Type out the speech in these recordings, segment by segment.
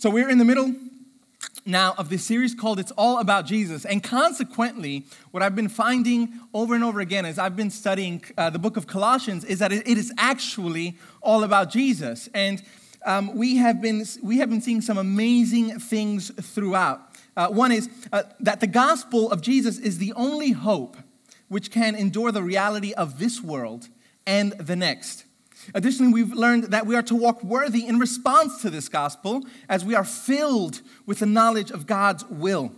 So we're in the middle now of this series called It's All About Jesus. And consequently, what I've been finding over and over again as I've been studying uh, the book of Colossians is that it, is actually all about Jesus. And um, we, have been, we have been seeing some amazing things throughout. Uh, one is uh, that the gospel of Jesus is the only hope which can endure the reality of this world and the next. Additionally, we've learned that we are to walk worthy in response to this gospel as we are filled with the knowledge of God's will.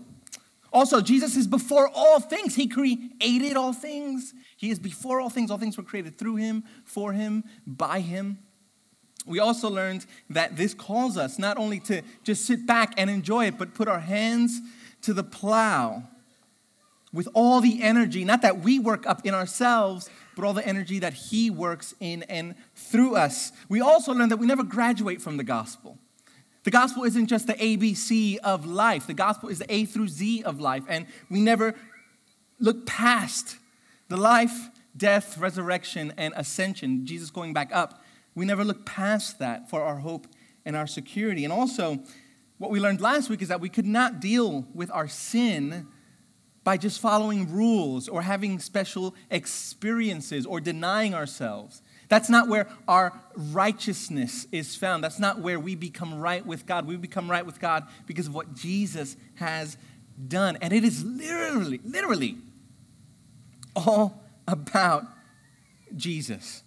Also, Jesus is before all things. He created all things. He is before all things. All things were created through him, for him, by him. We also learned that this calls us not only to just sit back and enjoy it, but put our hands to the plow with all the energy, not that we work up in ourselves, but all the energy that He works in and through us. We also learn that we never graduate from the gospel. The gospel isn't just the ABC of life, the gospel is the A through Z of life, and we never look past the life, death, resurrection, and ascension, Jesus going back up. We never look past that for our hope and our security. And also, what we learned last week is that we could not deal with our sin by just following rules or having special experiences or denying ourselves. That's not where our righteousness is found. That's not where we become right with God. We become right with God because of what Jesus has done. And it is literally, literally all about Jesus.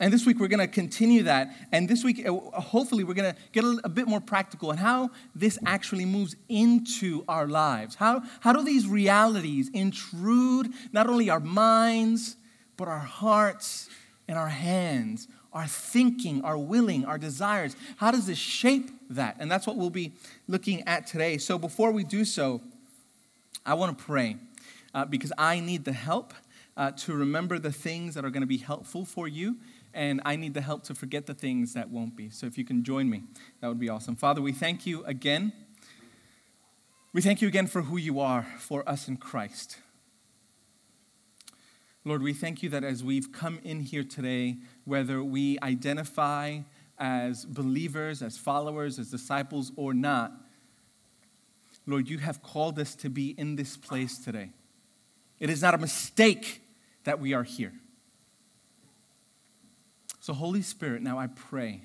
And this week we're going to continue that. And this week, uh, hopefully, we're going to get a, bit more practical on how this actually moves into our lives. How, how do these realities intrude not only our minds, but our hearts and our hands, our thinking, our willing, our desires? How does this shape that? And that's what we'll be looking at today. So before we do so, I want to pray uh, because I need the help. Uh, to remember the things that are going to be helpful for you and I need the help to forget the things that won't be. So if you can join me, that would be awesome. Father, we thank you again. We thank you again for who you are for us in Christ. Lord, we thank you that as we've come in here today, whether we identify as believers, as followers, as disciples, or not, Lord, you have called us to be in this place today. It is not a mistake that we are here. So, Holy Spirit, now I pray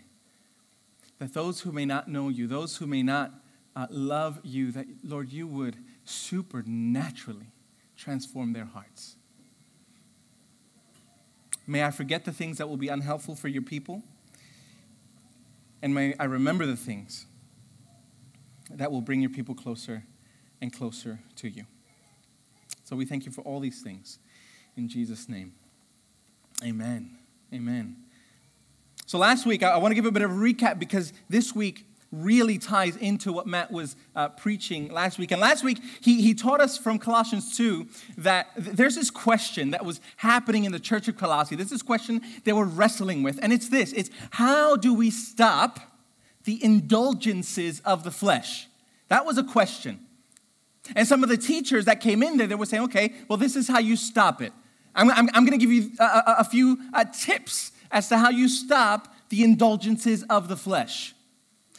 that those who may not know you, those who may not uh, love you, that, Lord, you would supernaturally transform their hearts. May I forget the things that will be unhelpful for your people, and may I remember the things that will bring your people closer and closer to you. So we thank you for all these things. In Jesus' name, amen. Amen. So, last week, I want to give a bit of a recap because this week really ties into what Matt was uh, preaching last week. And last week, he, he taught us from Colossians 2 that there's this question that was happening in the church of Colossae. There's this question they were wrestling with. And it's this it's how do we stop the indulgences of the flesh? That was a question. And some of the teachers that came in there, they were saying, okay, well, this is how you stop it. I'm, I'm, I'm going to give you a, a, a few uh, tips as to how you stop the indulgences of the flesh.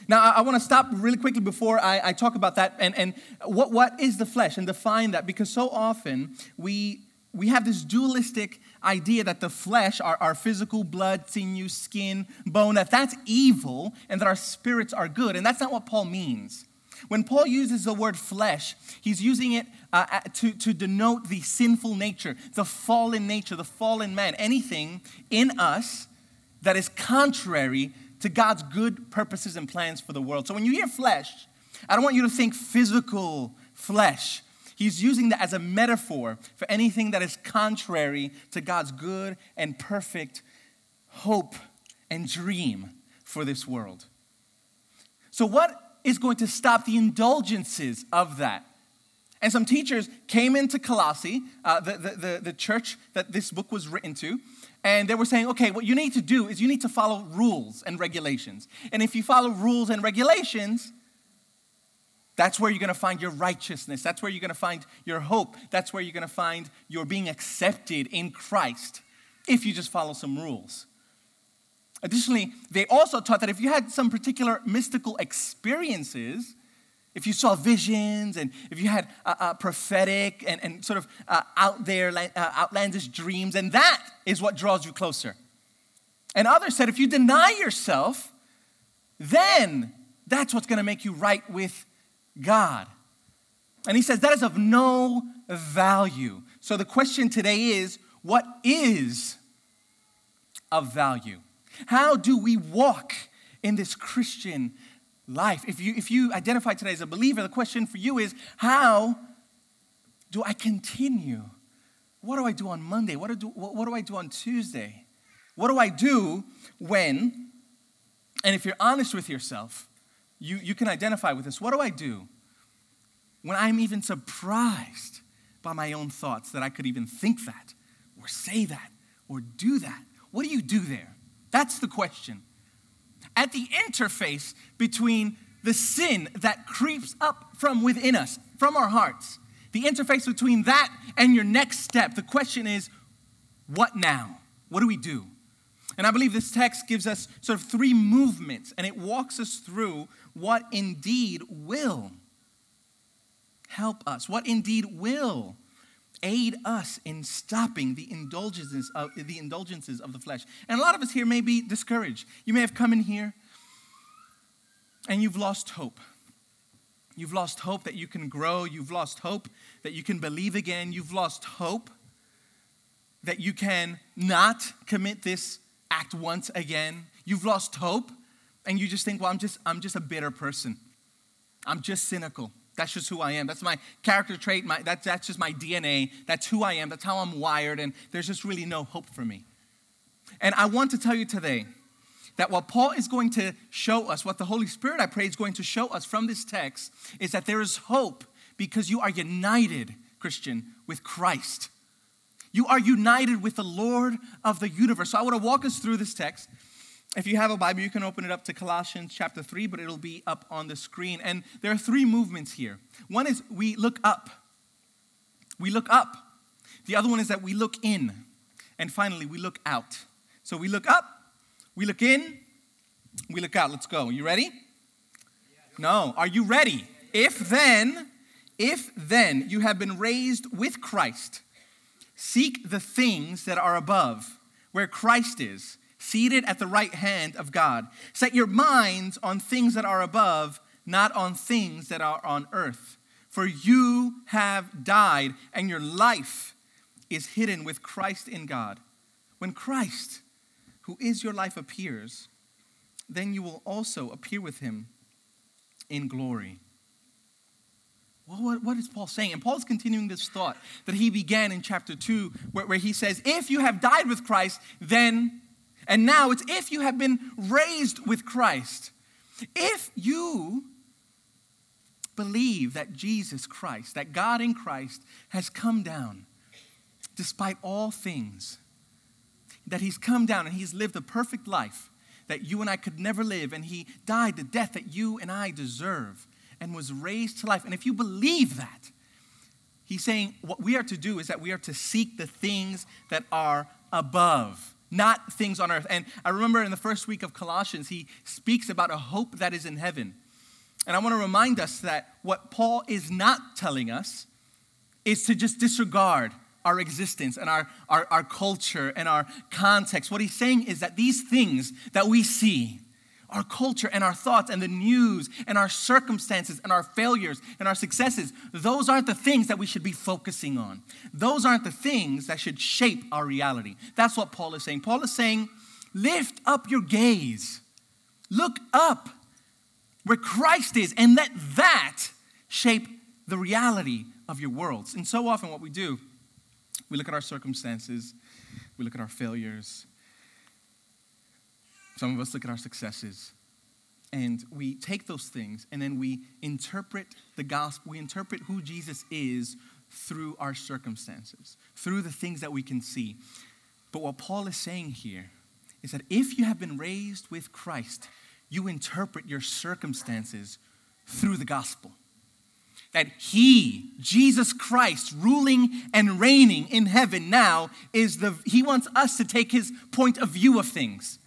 Now, I, I want to stop really quickly before I, I talk about that and, and what, what is the flesh and define that because so often we, we have this dualistic idea that the flesh, our, our physical blood, sinew, skin, bone, that that's evil and that our spirits are good. And that's not what Paul means. When Paul uses the word flesh, he's using it uh, to, to denote the sinful nature, the fallen nature, the fallen man, anything in us that is contrary to God's good purposes and plans for the world. So when you hear flesh, I don't want you to think physical flesh. He's using that as a metaphor for anything that is contrary to God's good and perfect hope and dream for this world. So, what is going to stop the indulgences of that. And some teachers came into Colossae, uh, the, the, the, the church that this book was written to, and they were saying, okay, what you need to do is you need to follow rules and regulations. And if you follow rules and regulations, that's where you're going to find your righteousness. That's where you're going to find your hope. That's where you're going to find your being accepted in Christ if you just follow some rules. Additionally, they also taught that if you had some particular mystical experiences, if you saw visions and if you had uh, uh, prophetic and, and sort of uh, out there, uh, outlandish dreams, and that is what draws you closer. And others said if you deny yourself, then that's what's going to make you right with God. And he says that is of no value. So the question today is what is of value? How do we walk in this Christian life? If you, if you identify today as a believer, the question for you is how do I continue? What do I do on Monday? What do, what do I do on Tuesday? What do I do when, and if you're honest with yourself, you, you can identify with this. What do I do when I'm even surprised by my own thoughts that I could even think that, or say that, or do that? What do you do there? That's the question. At the interface between the sin that creeps up from within us, from our hearts, the interface between that and your next step, the question is, what now? What do we do? And I believe this text gives us sort of three movements and it walks us through what indeed will help us, what indeed will aid us in stopping the indulgences of the indulgences of the flesh. And a lot of us here may be discouraged. You may have come in here and you've lost hope. You've lost hope that you can grow. You've lost hope that you can believe again. You've lost hope that you can not commit this act once again. You've lost hope and you just think, well, I'm just, I'm just a bitter person. I'm just cynical. That's just who I am. That's my character trait. My, that, that's just my DNA. That's who I am. That's how I'm wired. And there's just really no hope for me. And I want to tell you today that what Paul is going to show us, what the Holy Spirit, I pray, is going to show us from this text, is that there is hope because you are united, Christian, with Christ. You are united with the Lord of the universe. So I want to walk us through this text. If you have a Bible, you can open it up to Colossians chapter 3, but it'll be up on the screen. And there are three movements here. One is we look up. We look up. The other one is that we look in. And finally, we look out. So we look up, we look in, we look out. Let's go. You ready? No. Are you ready? If then, if then you have been raised with Christ, Seek the things that are above, where Christ is, seated at the right hand of God. Set your minds on things that are above, not on things that are on earth. For you have died, and your life is hidden with Christ in God. When Christ, who is your life, appears, then you will also appear with him in glory. Well, what, what is Paul saying? And Paul's continuing this thought that he began in chapter 2, where, where he says, If you have died with Christ, then, and now it's if you have been raised with Christ. If you believe that Jesus Christ, that God in Christ has come down despite all things, that he's come down and he's lived a perfect life that you and I could never live, and he died the death that you and I deserve and was raised to life. And if you believe that, he's saying what we are to do is that we are to seek the things that are above, not things on earth. And I remember in the first week of Colossians, he speaks about a hope that is in heaven. And I want to remind us that what Paul is not telling us is to just disregard our existence and our, our, our culture and our context. What he's saying is that these things that we see, our culture and our thoughts and the news and our circumstances and our failures and our successes, those aren't the things that we should be focusing on. Those aren't the things that should shape our reality. That's what Paul is saying. Paul is saying, lift up your gaze, look up where Christ is, and let that shape the reality of your worlds. And so often, what we do, we look at our circumstances, we look at our failures, some of us look at our successes and we take those things and then we interpret the gospel, we interpret who Jesus is through our circumstances, through the things that we can see. But what Paul is saying here is that if you have been raised with Christ, you interpret your circumstances through the gospel. That He, Jesus Christ, ruling and reigning in heaven now, is the, He wants us to take His point of view of things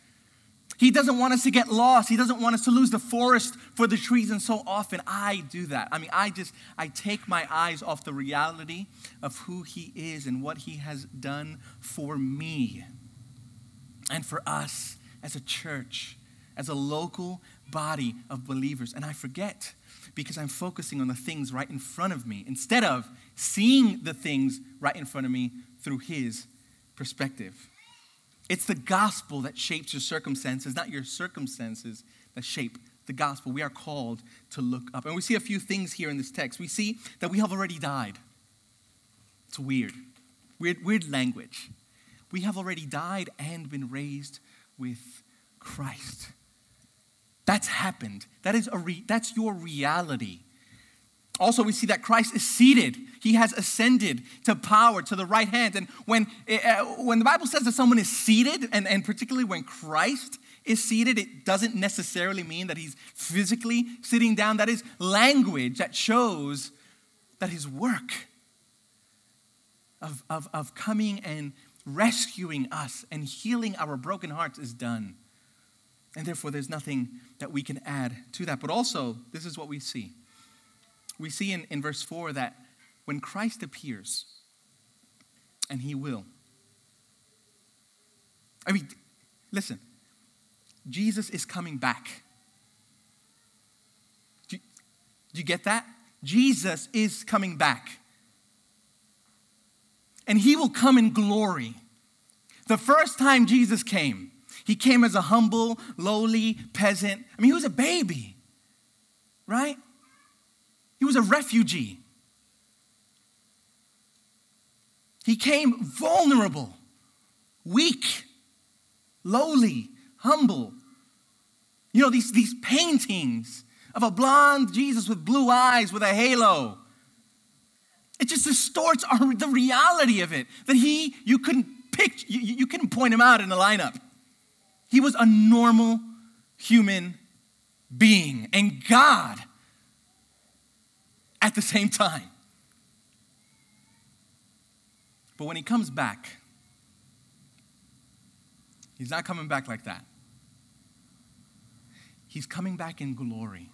He doesn't want us to get lost. He doesn't want us to lose the forest for the trees. And so often I do that. I mean, I just, I take my eyes off the reality of who He is and what He has done for me and for us as a church, as a local body of believers. And I forget because I'm focusing on the things right in front of me instead of seeing the things right in front of me through His perspective. It's the gospel that shapes your circumstances, not your circumstances that shape the gospel. We are called to look up. And we see a few things here in this text. We see that we have already died. It's weird. Weird, weird language. We have already died and been raised with Christ. That's happened. That is a re- that's your reality. Also, we see that Christ is seated. He has ascended to power, to the right hand. And when, uh, when the Bible says that someone is seated, and, and particularly when Christ is seated, it doesn't necessarily mean that he's physically sitting down. That is language that shows that his work of, of, of coming and rescuing us and healing our broken hearts is done. And therefore, there's nothing that we can add to that. But also, this is what we see we see in, in verse 4 that when Christ appears, and he will, I mean, listen, Jesus is coming back. Do you, do you get that? Jesus is coming back. And he will come in glory. The first time Jesus came, he came as a humble, lowly peasant. I mean, he was a baby, right? He was a refugee. He came vulnerable, weak, lowly, humble. You know, these, these paintings of a blonde Jesus with blue eyes with a halo. It just distorts our, the reality of it. That he, you couldn't pick, you, you couldn't point him out in a lineup. He was a normal human being. And God at the same time. But when he comes back, he's not coming back like that. He's coming back in glory.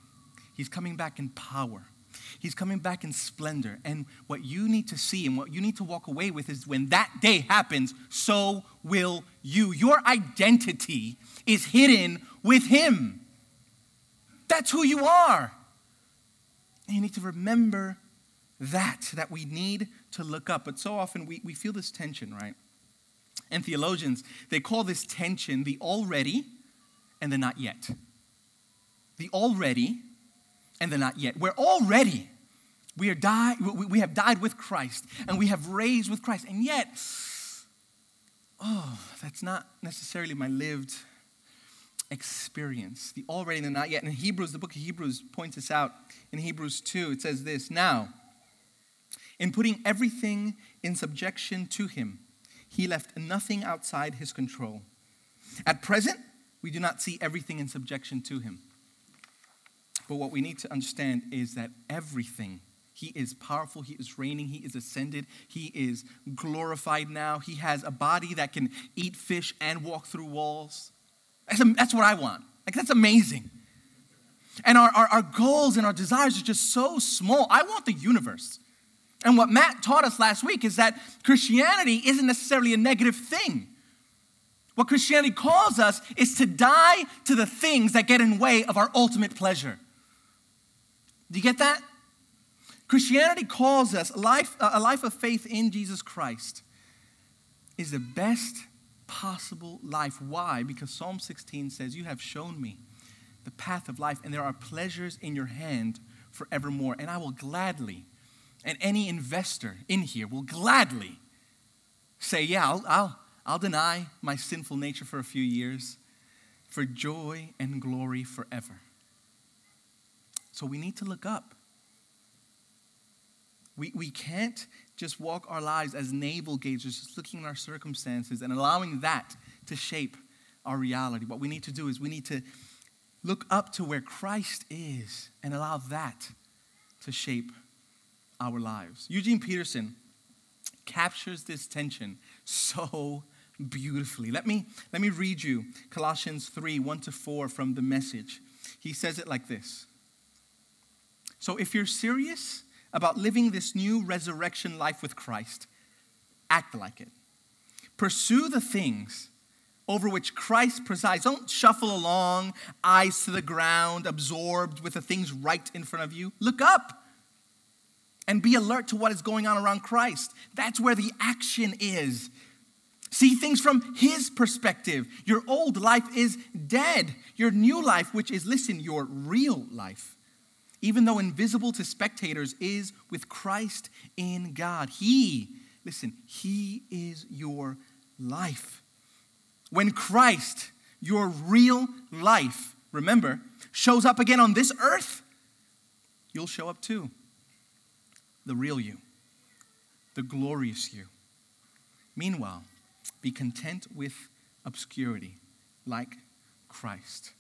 He's coming back in power. He's coming back in splendor. And what you need to see and what you need to walk away with is when that day happens, so will you. Your identity is hidden with Him. That's who you are. And you need to remember that, that we need to look up. But so often we, we feel this tension, right? And theologians, they call this tension the already and the not yet. The already and the not yet. We're already, we, are die, we have died with Christ and we have raised with Christ. And yet, oh, that's not necessarily my lived experience, the already and the not yet. In Hebrews, the book of Hebrews points this out. In Hebrews 2, it says this Now, in putting everything in subjection to him, he left nothing outside his control. At present, we do not see everything in subjection to him. But what we need to understand is that everything, he is powerful, he is reigning, he is ascended, he is glorified now, he has a body that can eat fish and walk through walls. That's, that's what I want. Like, that's amazing. And our, our, our goals and our desires are just so small. I want the universe. And what Matt taught us last week is that Christianity isn't necessarily a negative thing. What Christianity calls us is to die to the things that get in way of our ultimate pleasure. Do you get that? Christianity calls us a life, a life of faith in Jesus Christ is the best possible life. Why? Because Psalm 16 says, You have shown me the path of life, and there are pleasures in your hand forevermore. And I will gladly, and any investor in here will gladly say, Yeah, I'll, I'll, I'll deny my sinful nature for a few years for joy and glory forever. So we need to look up. We, we can't just walk our lives as navel gazers, just looking at our circumstances and allowing that to shape our reality. What we need to do is we need to look up to where Christ is and allow that to shape our lives. Eugene Peterson captures this tension so beautifully. Let me, let me read you Colossians 3 1 to 4 from the message. He says it like this So if you're serious about living this new resurrection life with Christ, act like it. Pursue the things over which Christ presides. Don't shuffle along, eyes to the ground, absorbed with the things right in front of you. Look up and be alert to what is going on around Christ. That's where the action is. See things from his perspective. Your old life is dead. Your new life, which is, listen, your real life, even though invisible to spectators, is with Christ in God. He, listen, he is your life. When Christ, your real life, remember, shows up again on this earth, you'll show up too. The real you, the glorious you. Meanwhile, be content with obscurity like Christ.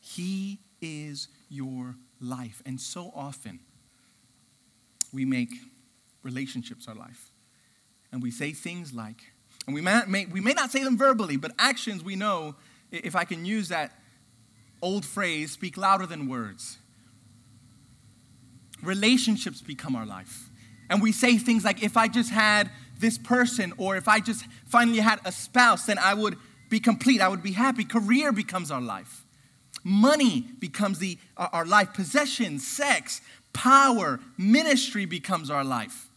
He is your life. And so often, we make relationships our life. And we say things like, and we may, may, we may not say them verbally, but actions we know, if I can use that old phrase, speak louder than words. Relationships become our life. And we say things like, if I just had this person, or if I just finally had a spouse, then I would be complete. I would be happy. Career becomes our life. Money becomes the, our life. Possession, sex, power, ministry becomes our life.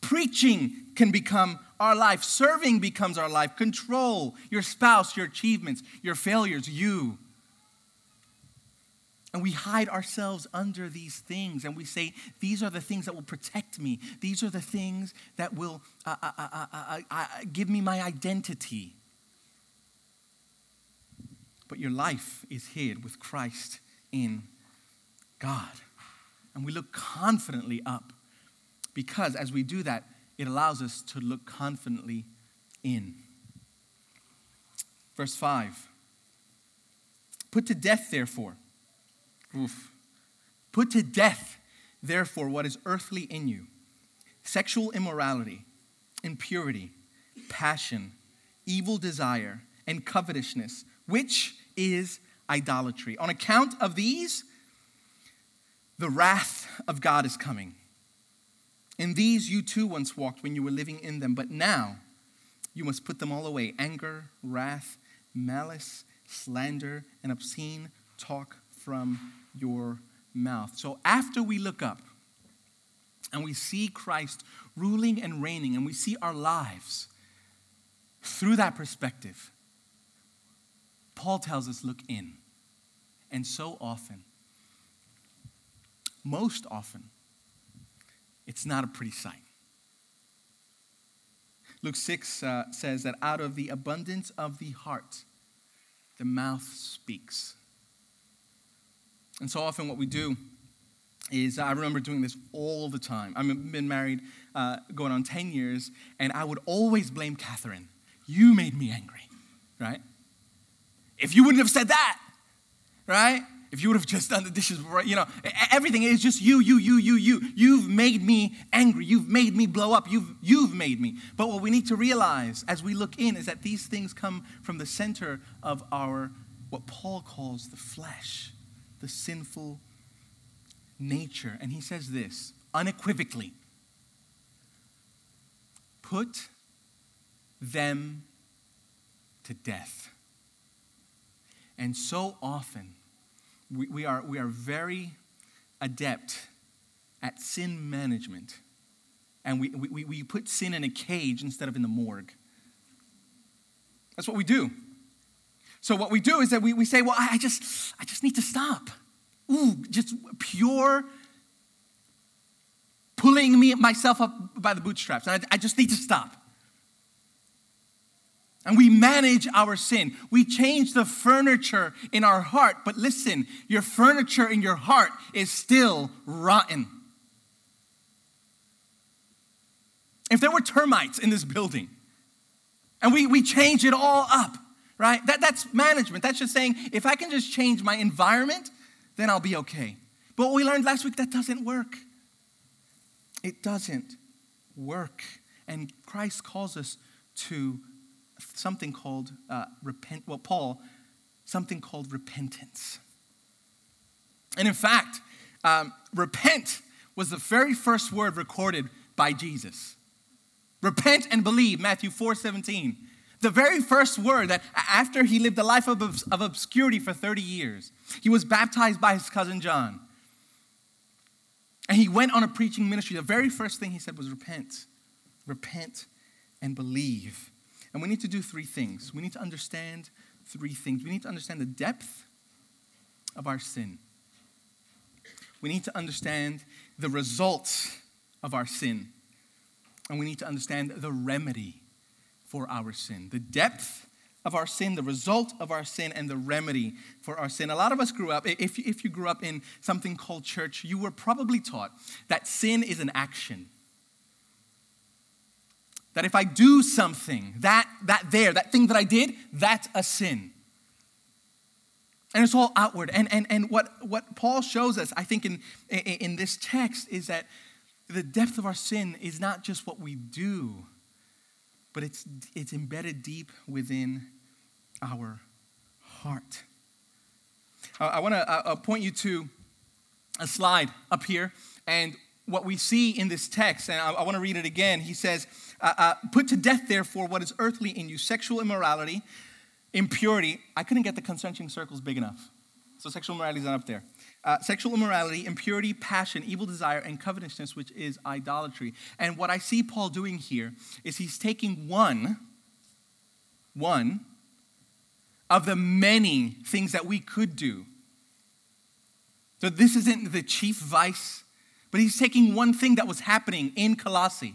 Preaching can become our life. Serving becomes our life. Control, your spouse, your achievements, your failures, you. And we hide ourselves under these things and we say, These are the things that will protect me. These are the things that will uh, uh, uh, give me my identity. But your life is hid with Christ in God. And we look confidently up because as we do that, it allows us to look confidently in. Verse 5 Put to death, therefore. Oof. Put to death, therefore, what is earthly in you sexual immorality, impurity, passion, evil desire, and covetousness, which is idolatry. On account of these, the wrath of God is coming. In these you too once walked when you were living in them, but now you must put them all away anger, wrath, malice, slander, and obscene talk from your mouth. So after we look up and we see Christ ruling and reigning, and we see our lives through that perspective, Paul tells us look in. And so often, most often, it's not a pretty sight. Luke 6 uh, says that out of the abundance of the heart, the mouth speaks. And so often, what we do is I remember doing this all the time. I've been married uh, going on 10 years, and I would always blame Catherine. You made me angry, right? If you wouldn't have said that, right? If you would have just done the dishes, you know, everything is just you, you, you, you, you. You've made me angry. You've made me blow up. You've, you've made me. But what we need to realize as we look in is that these things come from the center of our, what Paul calls the flesh, the sinful nature. And he says this unequivocally put them to death. And so often, we, we, are, we are very adept at sin management. And we, we, we put sin in a cage instead of in the morgue. That's what we do. So what we do is that we, we say, well, I just, I just need to stop. Ooh, just pure pulling me myself up by the bootstraps. I, I just need to stop. And we manage our sin. We change the furniture in our heart. But listen, your furniture in your heart is still rotten. If there were termites in this building and we, we change it all up, right? That, that's management. That's just saying, if I can just change my environment, then I'll be okay. But we learned last week, that doesn't work. It doesn't work. And Christ calls us to something called uh, repent. Well, Paul, something called repentance. And in fact, um, repent was the very first word recorded by Jesus. Repent and believe, Matthew 4 17. The very first word that after he lived a life of, of obscurity for 30 years, he was baptized by his cousin John. And he went on a preaching ministry. The very first thing he said was repent, repent and believe. And we need to do three things. We need to understand three things. We need to understand the depth of our sin. We need to understand the results of our sin. And we need to understand the remedy for our sin. The depth of our sin, the result of our sin, and the remedy for our sin. A lot of us grew up, if you, if you grew up in something called church, you were probably taught that sin is an action. That if I do something, that, that there, that thing that I did, that's a sin. And it's all outward. And, and, and what, what Paul shows us, I think, in, in this text is that the depth of our sin is not just what we do, but it's, it's embedded deep within our heart. I want to uh, uh, point you to a slide up here, and what we see in this text, and I, I want to read it again. He says, uh, uh, Put to death, therefore, what is earthly in you sexual immorality, impurity. I couldn't get the concentric circles big enough, so sexual immorality is not up there uh, sexual immorality, impurity, passion, evil desire, and covetousness, which is idolatry. And what I see Paul doing here is he's taking one, one of the many things that we could do. So this isn't the chief vice, but he's taking one thing that was happening in Colossae.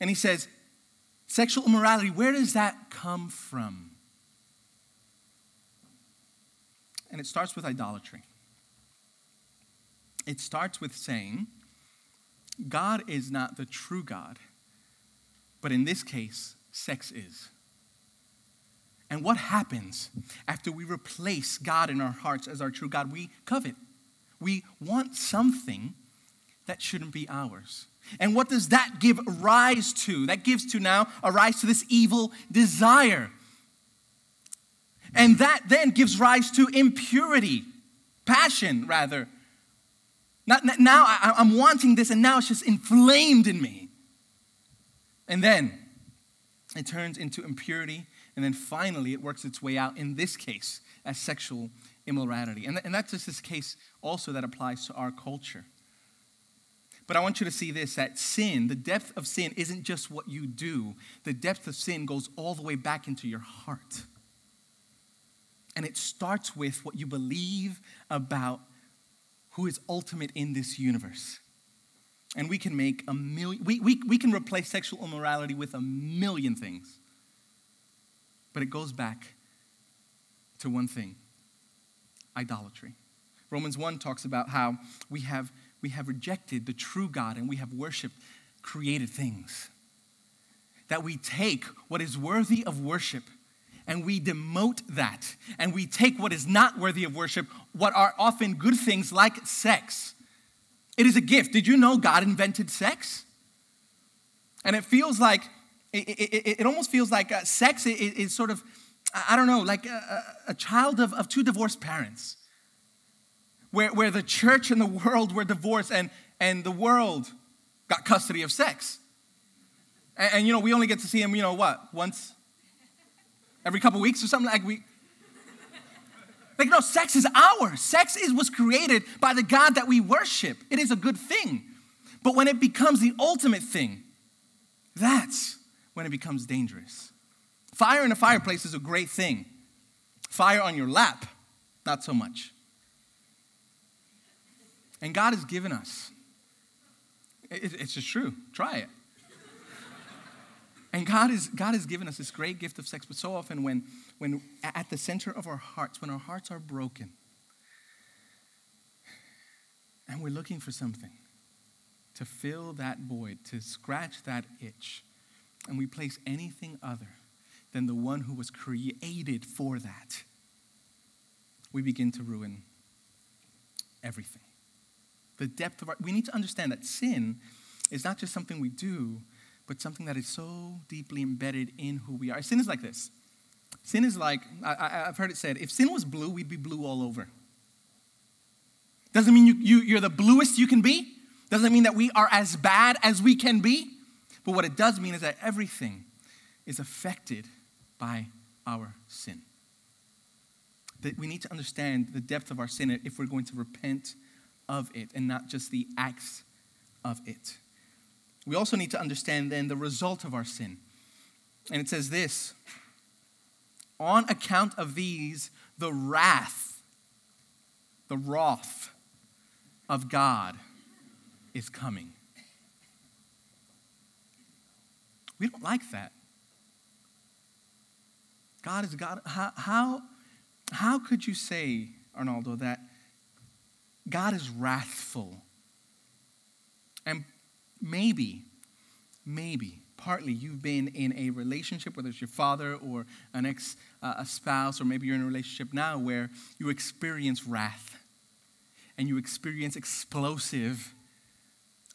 And he says, sexual immorality, where does that come from? And it starts with idolatry. It starts with saying, God is not the true God, but in this case, sex is. And what happens after we replace God in our hearts as our true God? We covet. We want something that shouldn't be ours. And what does that give rise to? That gives to now a rise to this evil desire. And that then gives rise to impurity, passion, rather, now I, I'm wanting this, and now it's just inflamed in me. And then it turns into impurity, and then finally it works its way out, in this case, as sexual immorality. And, and that's just this case also that applies to our culture. But I want you to see this that sin, the depth of sin, isn't just what you do, the depth of sin goes all the way back into your heart. And it starts with what you believe about who is ultimate in this universe. And we can make a million, we, we, we can replace sexual immorality with a million things. But it goes back to one thing idolatry. Romans 1 talks about how we have, we have rejected the true God and we have worshiped created things. That we take what is worthy of worship and we demote that and we take what is not worthy of worship, what are often good things like sex. It is a gift. Did you know God invented sex? And it feels like, it, it, it almost feels like uh, sex is, is, sort of, I don't know, like a, a child of, of two divorced parents. Where, where the church and the world were divorced and, and the world got custody of sex. And, and, you know, we only get to see him, you know, what, once? Every couple weeks or something? Like we like no sex is ours. Sex is was created by the god that we worship. It is a good thing. But when it becomes the ultimate thing that's when it becomes dangerous. Fire in a fireplace is a great thing. Fire on your lap not so much and god has given us. It's just true. Try it. And God, is, God has given us this great gift of sex, but so often when, when at the center of our hearts, when our hearts are broken, and we're looking for something to fill that void, to scratch that itch, and we place anything other than the one who was created for that, we begin to ruin everything. The depth of our, we need to understand that sin is not just something we do, but something that is so deeply embedded in who we are. Sin is like this. Sin is like, I, have heard it said, if sin was blue, we'd be blue all over. Doesn't mean you, you, you're the bluest you can be. Doesn't mean that we are as bad as we can be. But what it does mean is that everything is affected by our sin. That we need to understand the depth of our sin if we're going to repent of it and not just the acts of it. We also need to understand then the result of our sin. And it says this on account of these, the wrath, the wrath of God is coming. We don't like that. God is God. How, how, how could you say, Arnaldo, that God is wrathful? And maybe, maybe, partly you've been in a relationship, whether it's your father or an ex uh, a spouse, or maybe you're in a relationship now where you experience wrath and you experience explosive,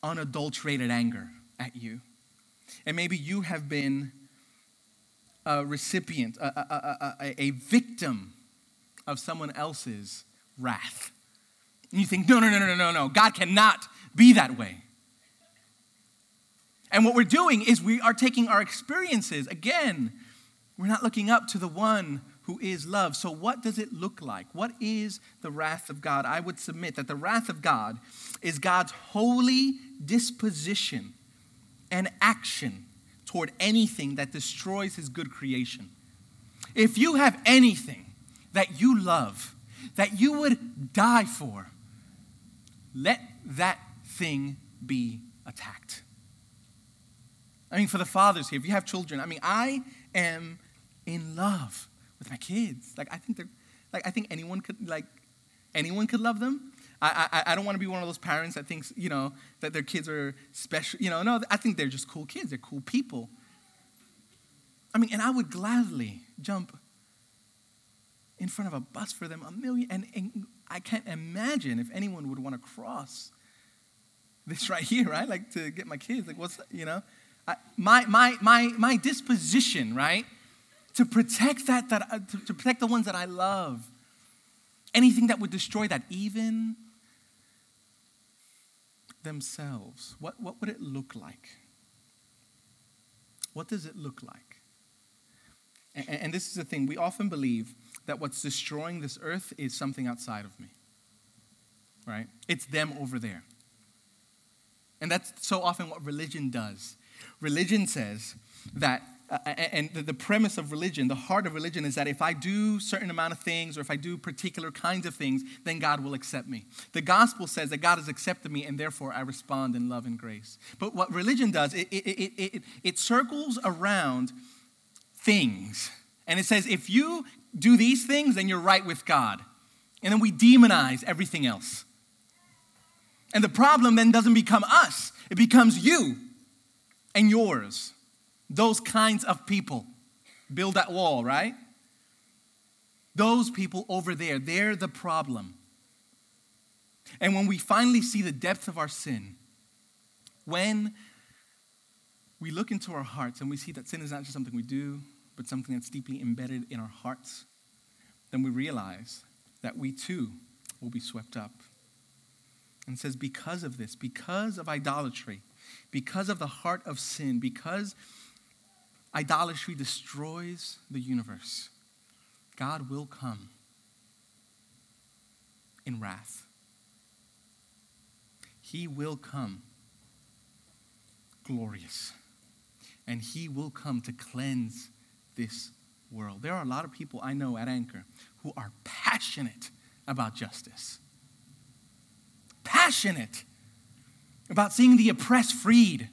unadulterated anger at you. And maybe you have been a recipient, a, a, a, a victim of someone else's wrath. And you think, no, no, no, no, no, no, God cannot be that way. And what we're doing is we are taking our experiences, again, we're not looking up to the one who is love. So, what does it look like? What is the wrath of God? I would submit that the wrath of God is God's holy disposition and action toward anything that destroys his good creation. If you have anything that you love, that you would die for, let that thing be attacked. I mean, for the fathers here, if you have children, I mean, I am in love with my kids. Like I think they're like I think anyone could like anyone could love them. I, I, I don't want to be one of those parents that thinks, you know, that their kids are special. You know, no, I think they're just cool kids. They're cool people. I mean, and I would gladly jump in front of a bus for them a million. And, and I can't imagine if anyone would want to cross this right here, right? Like to get my kids. Like, what's, you know? I, my, my, my, my disposition, right? to protect that, that uh, to, to protect the ones that I love. Anything that would destroy that, even themselves. What, what would it look like? What does it look like? And, and, this is the thing we often believe that what's destroying this earth is something outside of me, right? It's them over there. And that's so often what religion does. Religion says that uh, and the, premise of religion, the heart of religion is that if I do certain amount of things or if I do particular kinds of things, then God will accept me. The gospel says that God has accepted me and therefore I respond in love and grace. But what religion does, it, it, it, it, it circles around things. And it says, if you do these things, then you're right with God. And then we demonize everything else. And the problem then doesn't become us, it becomes you and yours. Those kinds of people build that wall, right? Those people over there, they're the problem. And when we finally see the depth of our sin, when we look into our hearts and we see that sin is not just something we do, but something that's deeply embedded in our hearts, then we realize that we too will be swept up. And says, because of this, because of idolatry, because of the heart of sin, because idolatry destroys the universe, God will come in wrath. He will come glorious. And he will come to cleanse this world. There are a lot of people I know at Anchor who are passionate about justice. Passionate about seeing the oppressed freed,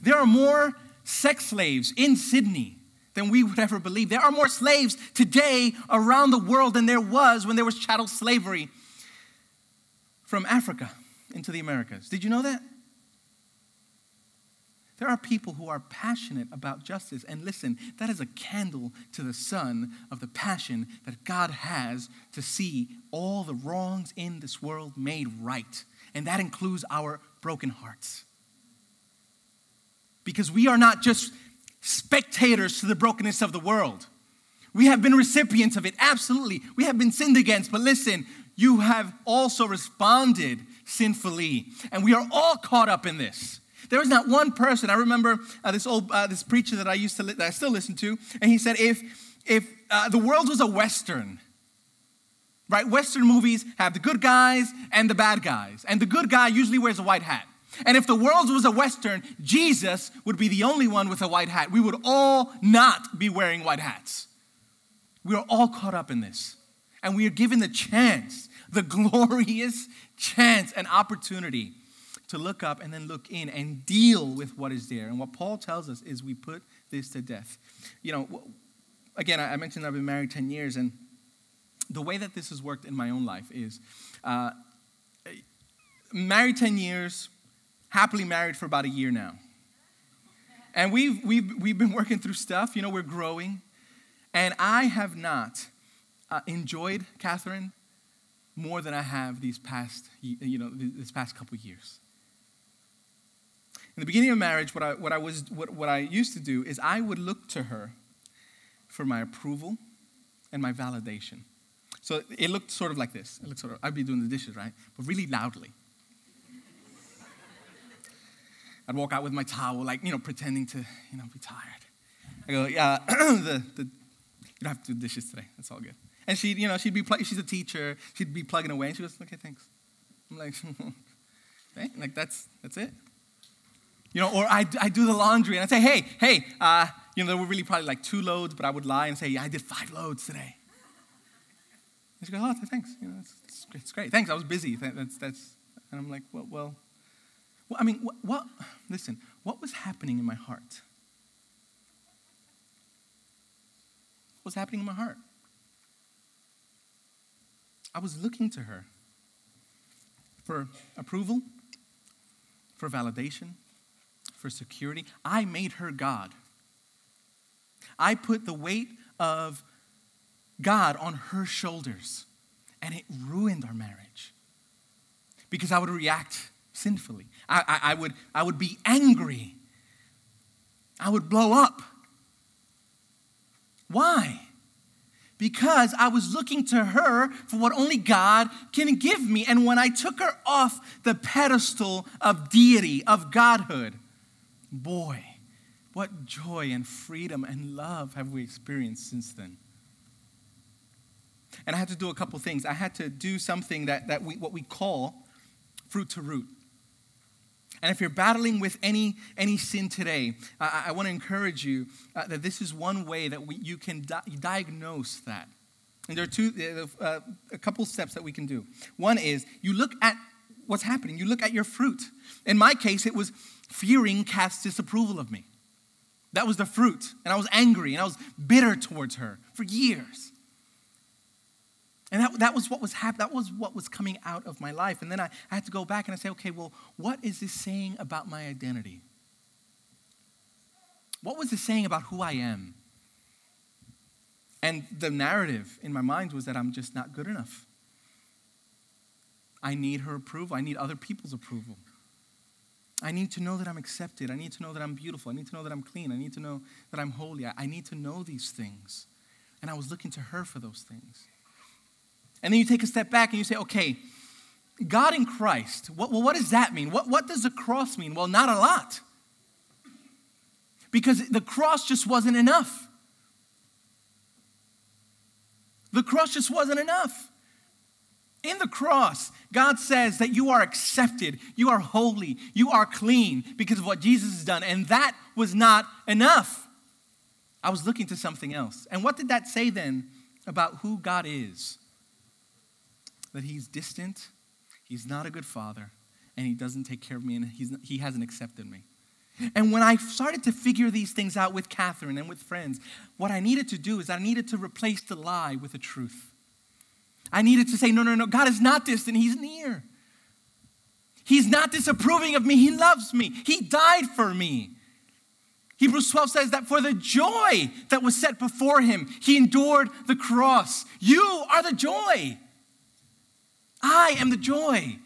there are more sex slaves in Sydney than we would ever believe. There are more slaves today around the world than there was when there was chattel slavery from Africa into the Americas. Did you know that? There are people who are passionate about justice. And listen, that is a candle to the sun of the passion that God has to see all the wrongs in this world made right. And that includes our broken hearts. because we are not just spectators to the brokenness of the world. We have been recipients of it, absolutely. We have been sinned against, but listen, you have also responded sinfully, and we are all caught up in this. There is not one person. I remember uh, this old uh, this preacher that I used to li- that I still listen to, and he said, if if uh, the world was a western, right? Western movies have the good guys and the bad guys, and the good guy usually wears a white hat. And if the world was a Western, Jesus would be the only one with a white hat. We would all not be wearing white hats. We are all caught up in this. And we are given the chance, the glorious chance and opportunity to look up and then look in and deal with what is there. And what Paul tells us is we put this to death. You know, again, I mentioned I've been married 10 years, and the way that this has worked in my own life is uh, married 10 years, happily married for about a year now. And we've, we've, we've been working through stuff, you know, we're growing. And I have not uh, enjoyed Catherine more than I have these past, you know, this past couple years. In the beginning of marriage, what I, what I, was, what, what I used to do is I would look to her for my approval and my validation. So it looked sort of like this. It looked sort of, I'd be doing the dishes, right? But really loudly. I'd walk out with my towel, like, you know, pretending to, you know, be tired. I go, yeah, the, the, you don't have to do dishes today. That's all good. And she'd, you know, she'd be, she's a teacher. She'd be plugging away. And she goes, okay, thanks. I'm like, like that's, that's it. You know, or I, I do the laundry and I say, hey, hey, uh, you know, there were really probably like two loads, but I would lie and say, yeah, I did five loads today. And she goes, oh, thanks. You know, it's, it's, great. Thanks, I was busy. That's, that's, and I'm like, well, well, well, I mean, what, what, listen, what was happening in my heart? What was happening in my heart? I was looking to her for approval, for validation, for security. I made her God. I put the weight of God on her shoulders, and it ruined our marriage because I would react sinfully. I, I, I, would, I would be angry. I would blow up. Why? Because I was looking to her for what only God can give me. And when I took her off the pedestal of deity, of godhood, boy, what joy and freedom and love have we experienced since then? And I had to do a couple things. I had to do something that, that we, what we call fruit to root. And if you're battling with any, any sin today, I, I want to encourage you uh, that this is one way that we, you can di- diagnose that. And there are two, uh, a couple steps that we can do. One is you look at what's happening, you look at your fruit. In my case, it was fearing Kath's disapproval of me. That was the fruit. And I was angry and I was bitter towards her for years. And that, that was what was hap- that was what was coming out of my life. And then I, I had to go back and I say, okay, well, what is this saying about my identity? What was this saying about who I am? And the narrative in my mind was that I'm just not good enough. I need her approval. I need other people's approval. I need to know that I'm accepted. I need to know that I'm beautiful. I need to know that I'm clean. I need to know that I'm holy. I, I need to know these things. And I was looking to her for those things. And then you take a step back and you say, okay, God in Christ, what, well, what does that mean? What, what does the cross mean? Well, not a lot. Because the cross just wasn't enough. The cross just wasn't enough. In the cross, God says that you are accepted, you are holy, you are clean because of what Jesus has done. And that was not enough. I was looking to something else. And what did that say then about who God is? that he's distant, he's not a good father, and he doesn't take care of me, and he's, he hasn't accepted me. And when I started to figure these things out with Catherine and with friends, what I needed to do is I needed to replace the lie with the truth. I needed to say, no, no, no, God is not distant, He's near. He's not disapproving of me, He loves me, He died for me. Hebrews 12 says that for the joy that was set before Him, He endured the cross. You are the joy. I am the joy.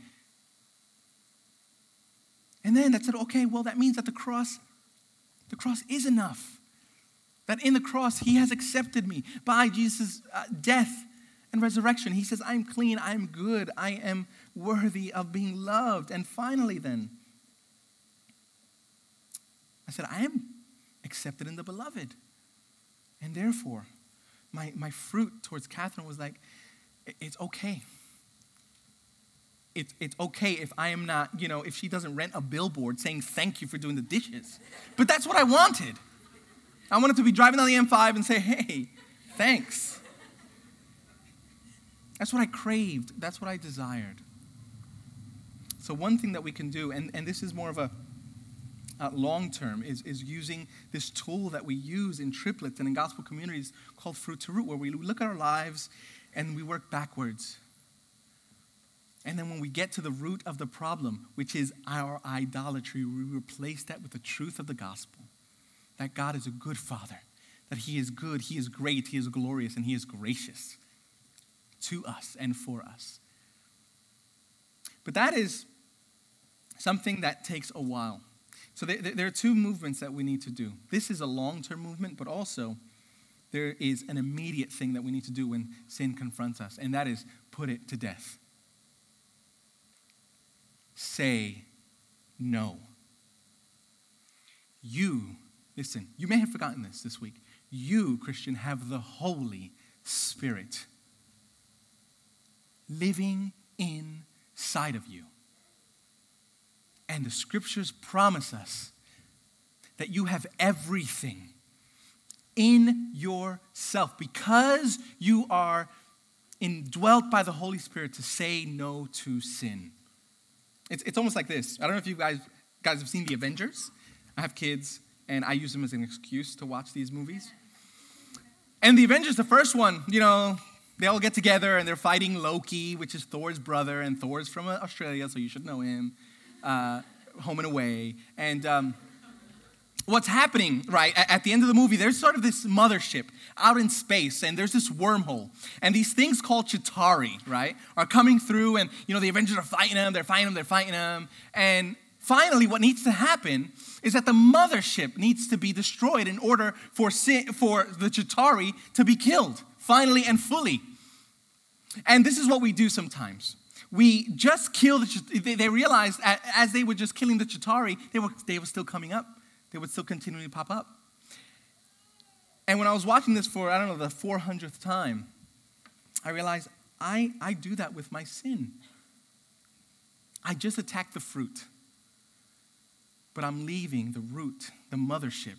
And then that said, okay, well, that means that the cross The cross is enough. That in the cross, He has accepted me by Jesus' uh, death and resurrection. He says, I'm clean, I'm good, I am worthy of being loved. And finally, then, I said, I am accepted in the beloved. And therefore, my, my fruit towards Catherine was like, it's okay. It's, it's okay if I am not, you know, if she doesn't rent a billboard saying thank you for doing the dishes. But that's what I wanted. I wanted to be driving down the M5 and say, hey, thanks. That's what I craved. That's what I desired. So, one thing that we can do, and, and this is more of a uh, long term, is, is using this tool that we use in triplets and in gospel communities called Fruit to Root, where we look at our lives and we work backwards. And then when we get to the root of the problem, which is our idolatry, we replace that with the truth of the gospel that God is a good father, that He is good, He is great, He is glorious, and He is gracious to us and for us. But that is something that takes a while. So there, are two movements that we need to do. This is a long term movement, but also there is an immediate thing that we need to do when sin confronts us, and that is put it to death. Say no. You, listen, you may have forgotten this this week. You, Christian, have the Holy Spirit living inside of you. And the scriptures promise us that you have everything in yourself because you are indwelt by the Holy Spirit to say no to sin. It's, it's almost like this. I don't know if you guys, guys have seen The Avengers. I have kids, and I use them as an excuse to watch these movies. And The Avengers, the first one, you know, they all get together and they're fighting Loki, which is Thor's brother, and Thor's from Australia, so you should know him, uh, home and away. And um, what's happening, right, at the end of the movie, there's sort of this mothership out in space, and there's this wormhole. And these things called Chitauri, right, are coming through, and, you know, the Avengers are fighting them, they're fighting them, they're fighting them. And finally, what needs to happen is that the mothership needs to be destroyed in order for, for the Chitauri to be killed, finally and fully. And this is what we do sometimes. We just kill the, they, realized as they were just killing the Chitauri, they were, they were still coming up. They would still continually pop up. And when I was watching this for, I don't know, the 400th time, I realized I, I do that with my sin. I just attack the fruit, but I'm leaving the root, the mothership,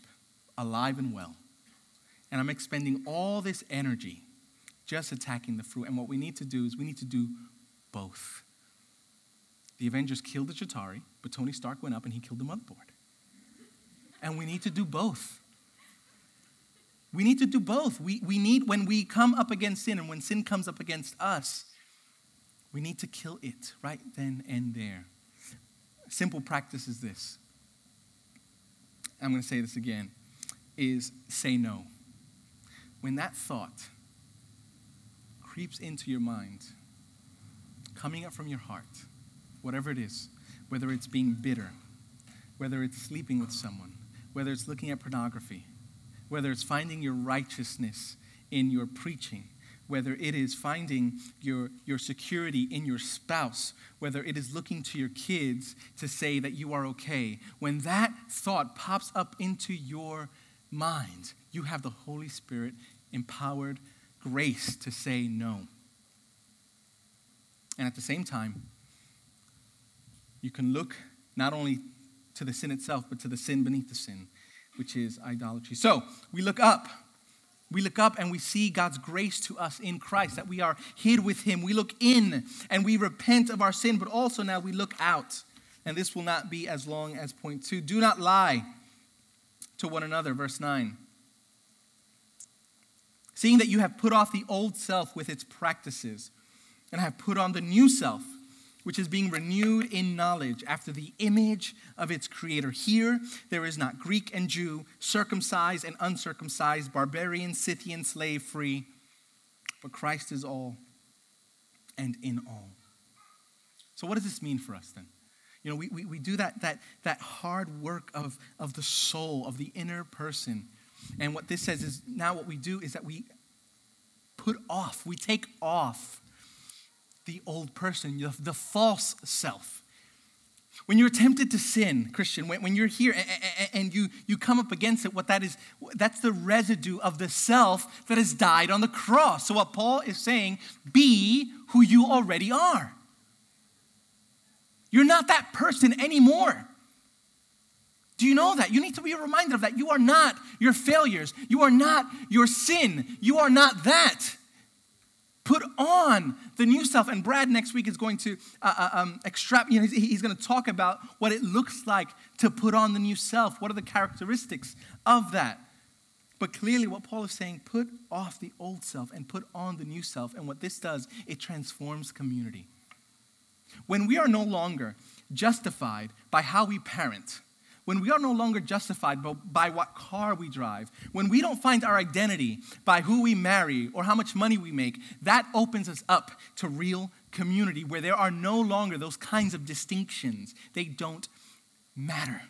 alive and well. And I'm expending all this energy just attacking the fruit. And what we need to do is we need to do both. The Avengers killed the Chitauri, but Tony Stark went up and he killed the motherboard. And we need to do both. We need to do both. We, we need, when we come up against sin and when sin comes up against us, we need to kill it right then and there. Simple practice is this. I'm going to say this again is say no. When that thought creeps into your mind, coming up from your heart, whatever it is, whether it's being bitter, whether it's sleeping with someone, whether it's looking at pornography, whether it's finding your righteousness in your preaching, whether it is finding your, your security in your spouse, whether it is looking to your kids to say that you are okay, when that thought pops up into your mind, you have the Holy Spirit empowered grace to say no. And at the same time, you can look not only to the sin itself, but to the sin beneath the sin, which is idolatry. So we look up. We look up and we see God's grace to us in Christ, that we are hid with Him. We look in and we repent of our sin, but also now we look out. And this will not be as long as point two. Do not lie to one another, verse 9 seeing that you have put off the old self with its practices and have put on the new self, which is being renewed in knowledge after the image of its creator. Here, there is not Greek and Jew, circumcised and uncircumcised, barbarian, Scythian, slave free, but Christ is all and in all. So, what does this mean for us then? You know, we, we, we do that, that, that hard work of, of the soul, of the inner person. And what this says is now what we do is that we put off, we take off the old person, the, false self. When you're tempted to sin, Christian, when, when you're here and, and you, you come up against it, what that is, that's the residue of the self that has died on the cross. So, what Paul is saying, be who you already are. You're not that person anymore. Do you know that? You need to be reminded of that. You are not your failures. You are not your sin. You are not that. Put on the new self. And Brad next week is going to uh, uh um, extract, you know, he's, he's going to talk about what it looks like to put on the new self. What are the characteristics of that? But clearly, what Paul is saying, put off the old self and put on the new self. And what this does, it transforms community. When we are no longer justified by how we parent, when we are no longer justified by what car we drive, when we don't find our identity by who we marry or how much money we make, that opens us up to real community where there are no longer those kinds of distinctions. They don't matter.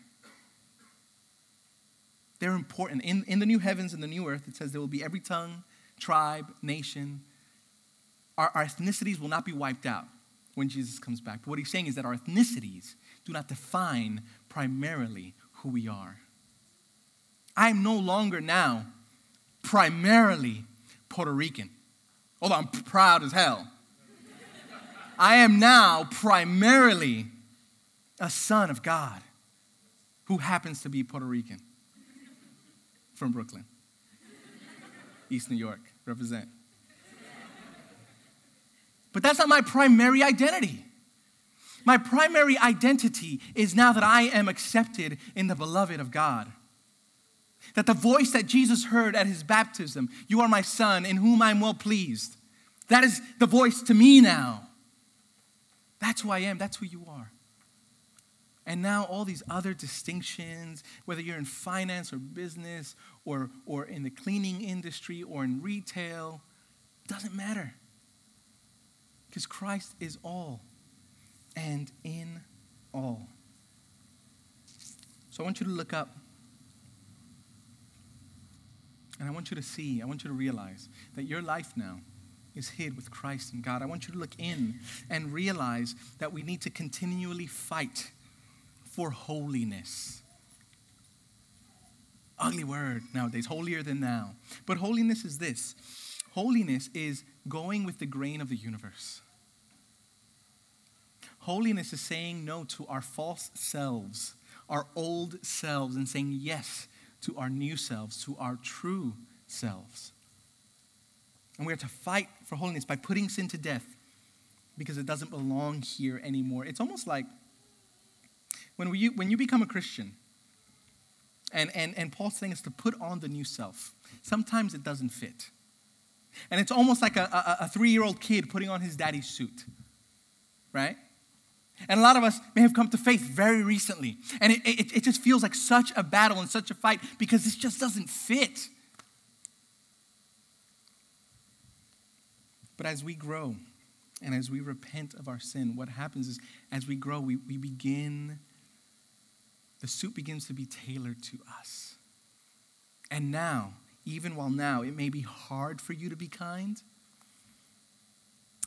They're important. In, in the new heavens and the new earth, it says there will be every tongue, tribe, nation. Our, our ethnicities will not be wiped out when Jesus comes back. But what he's saying is that our ethnicities do not define primarily who we are. I'm no longer now primarily Puerto Rican, although I'm proud as hell. I am now primarily a son of God who happens to be Puerto Rican from Brooklyn, East New York, represent. But that's not my primary identity. My primary identity is now that I am accepted in the beloved of God. That the voice that Jesus heard at his baptism, you are my son in whom I'm well pleased, that is the voice to me now. That's who I am, that's who you are. And now all these other distinctions, whether you're in finance or business or, or in the cleaning industry or in retail, doesn't matter. Because Christ is all and in all. So I want you to look up. And I want you to see, I want you to realize that your life now is hid with Christ and God. I want you to look in and realize that we need to continually fight for holiness. Ugly word nowadays, holier than now. But holiness is this holiness is going with the grain of the universe. Holiness is saying no to our false selves, our old selves, and saying yes to our new selves, to our true selves. And we are to fight for holiness by putting sin to death because it doesn't belong here anymore. It's almost like when, we, when you become a Christian, and, and, and Paul's saying is to put on the new self. Sometimes it doesn't fit. And it's almost like a, a, a three year old kid putting on his daddy's suit, right? And a lot of us may have come to faith very recently. And it, it, it, just feels like such a battle and such a fight because this just doesn't fit. But as we grow and as we repent of our sin, what happens is as we grow, we, we begin, the suit begins to be tailored to us. And now, even while now it may be hard for you to be kind,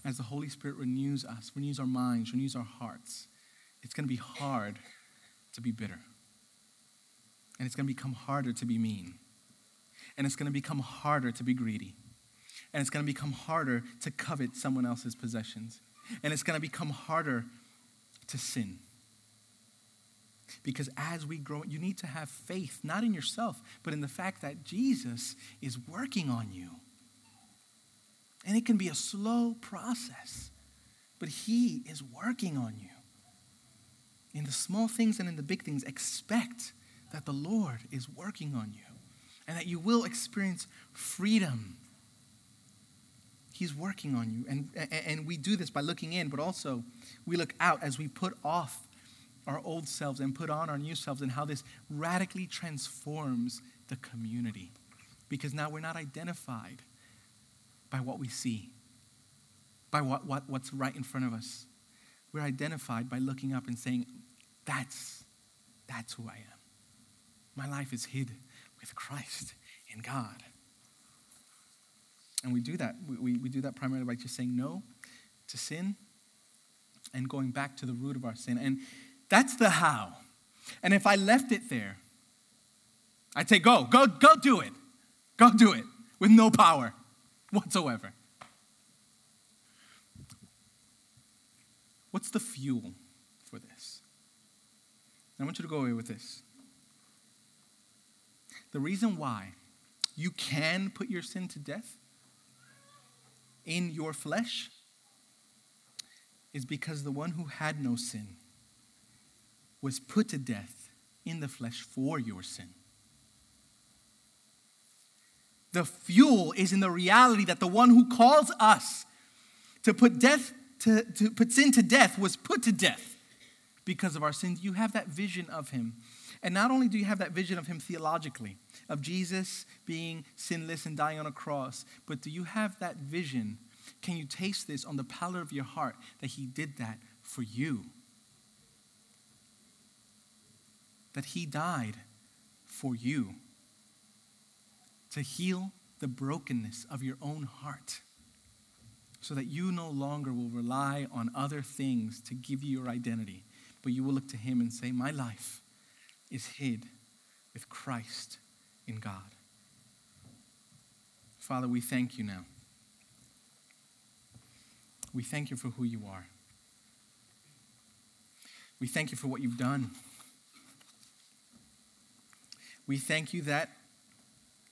as the Holy Spirit renews us, renews our minds, renews our hearts, it's going to be hard to be bitter. And it's going to become harder to be mean. And it's going to become harder to be greedy. And it's going to become harder to covet someone else's possessions. And it's going to become harder to sin. Because as we grow, you need to have faith, not in yourself, but in the fact that Jesus is working on you. And it can be a slow process, but He is working on you. In the small things and in the big things, expect that the Lord is working on you and that you will experience freedom. He's working on you. And, and we do this by looking in, but also we look out as we put off our old selves and put on our new selves, and how this radically transforms the community. Because now we're not identified by what we see, by what, what, what's right in front of us. We're identified by looking up and saying, That's, that's who I am. My life is hid with Christ in God. And we do that. We, we, we do that primarily by just saying no to sin and going back to the root of our sin. And that's the how. And if I left it there, I'd say, go, go, go do it. Go do it with no power whatsoever. What's the fuel for this? I want you to go away with this. The reason why you can put your sin to death in your flesh is because the one who had no sin was put to death in the flesh for your sin. The fuel is in the reality that the one who calls us to put death to, to put sin to death was put to death because of our sins. You have that vision of him. And not only do you have that vision of him theologically, of Jesus being sinless and dying on a cross, but do you have that vision? Can you taste this on the palate of your heart that he did that for you? That he died for you to heal the brokenness of your own heart so that you no longer will rely on other things to give you your identity, but you will look to him and say, My life is hid with Christ in God. Father, we thank you now. We thank you for who you are. We thank you for what you've done. We thank you that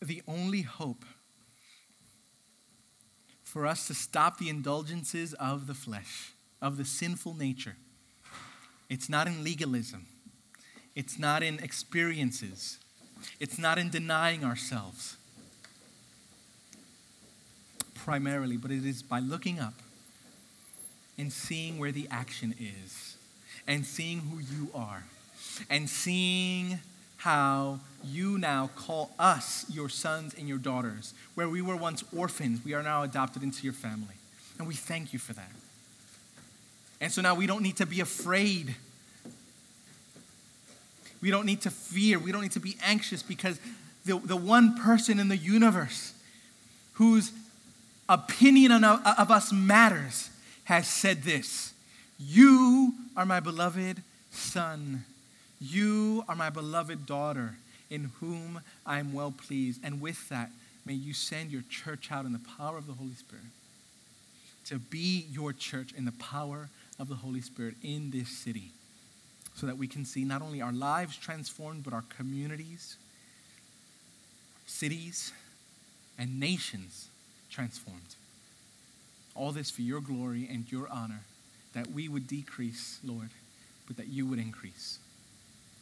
the only hope for us to stop the indulgences of the flesh, of the sinful nature, it's not in legalism, it's not in experiences, it's not in denying ourselves. Primarily, but it is by looking up and seeing where the action is and seeing who you are and seeing how you now call us your sons and your daughters. Where we were once orphans, we are now adopted into your family. And we thank you for that. And so now we don't need to be afraid we don't need to fear. We don't need to be anxious because the, the one person in the universe whose opinion of, of us matters has said this You are my beloved son. You are my beloved daughter in whom I am well pleased. And with that, may you send your church out in the power of the Holy Spirit to be your church in the power of the Holy Spirit in this city so that we can see not only our lives transformed, but our communities, cities, and nations transformed. All this for your glory and your honor, that we would decrease, Lord, but that you would increase.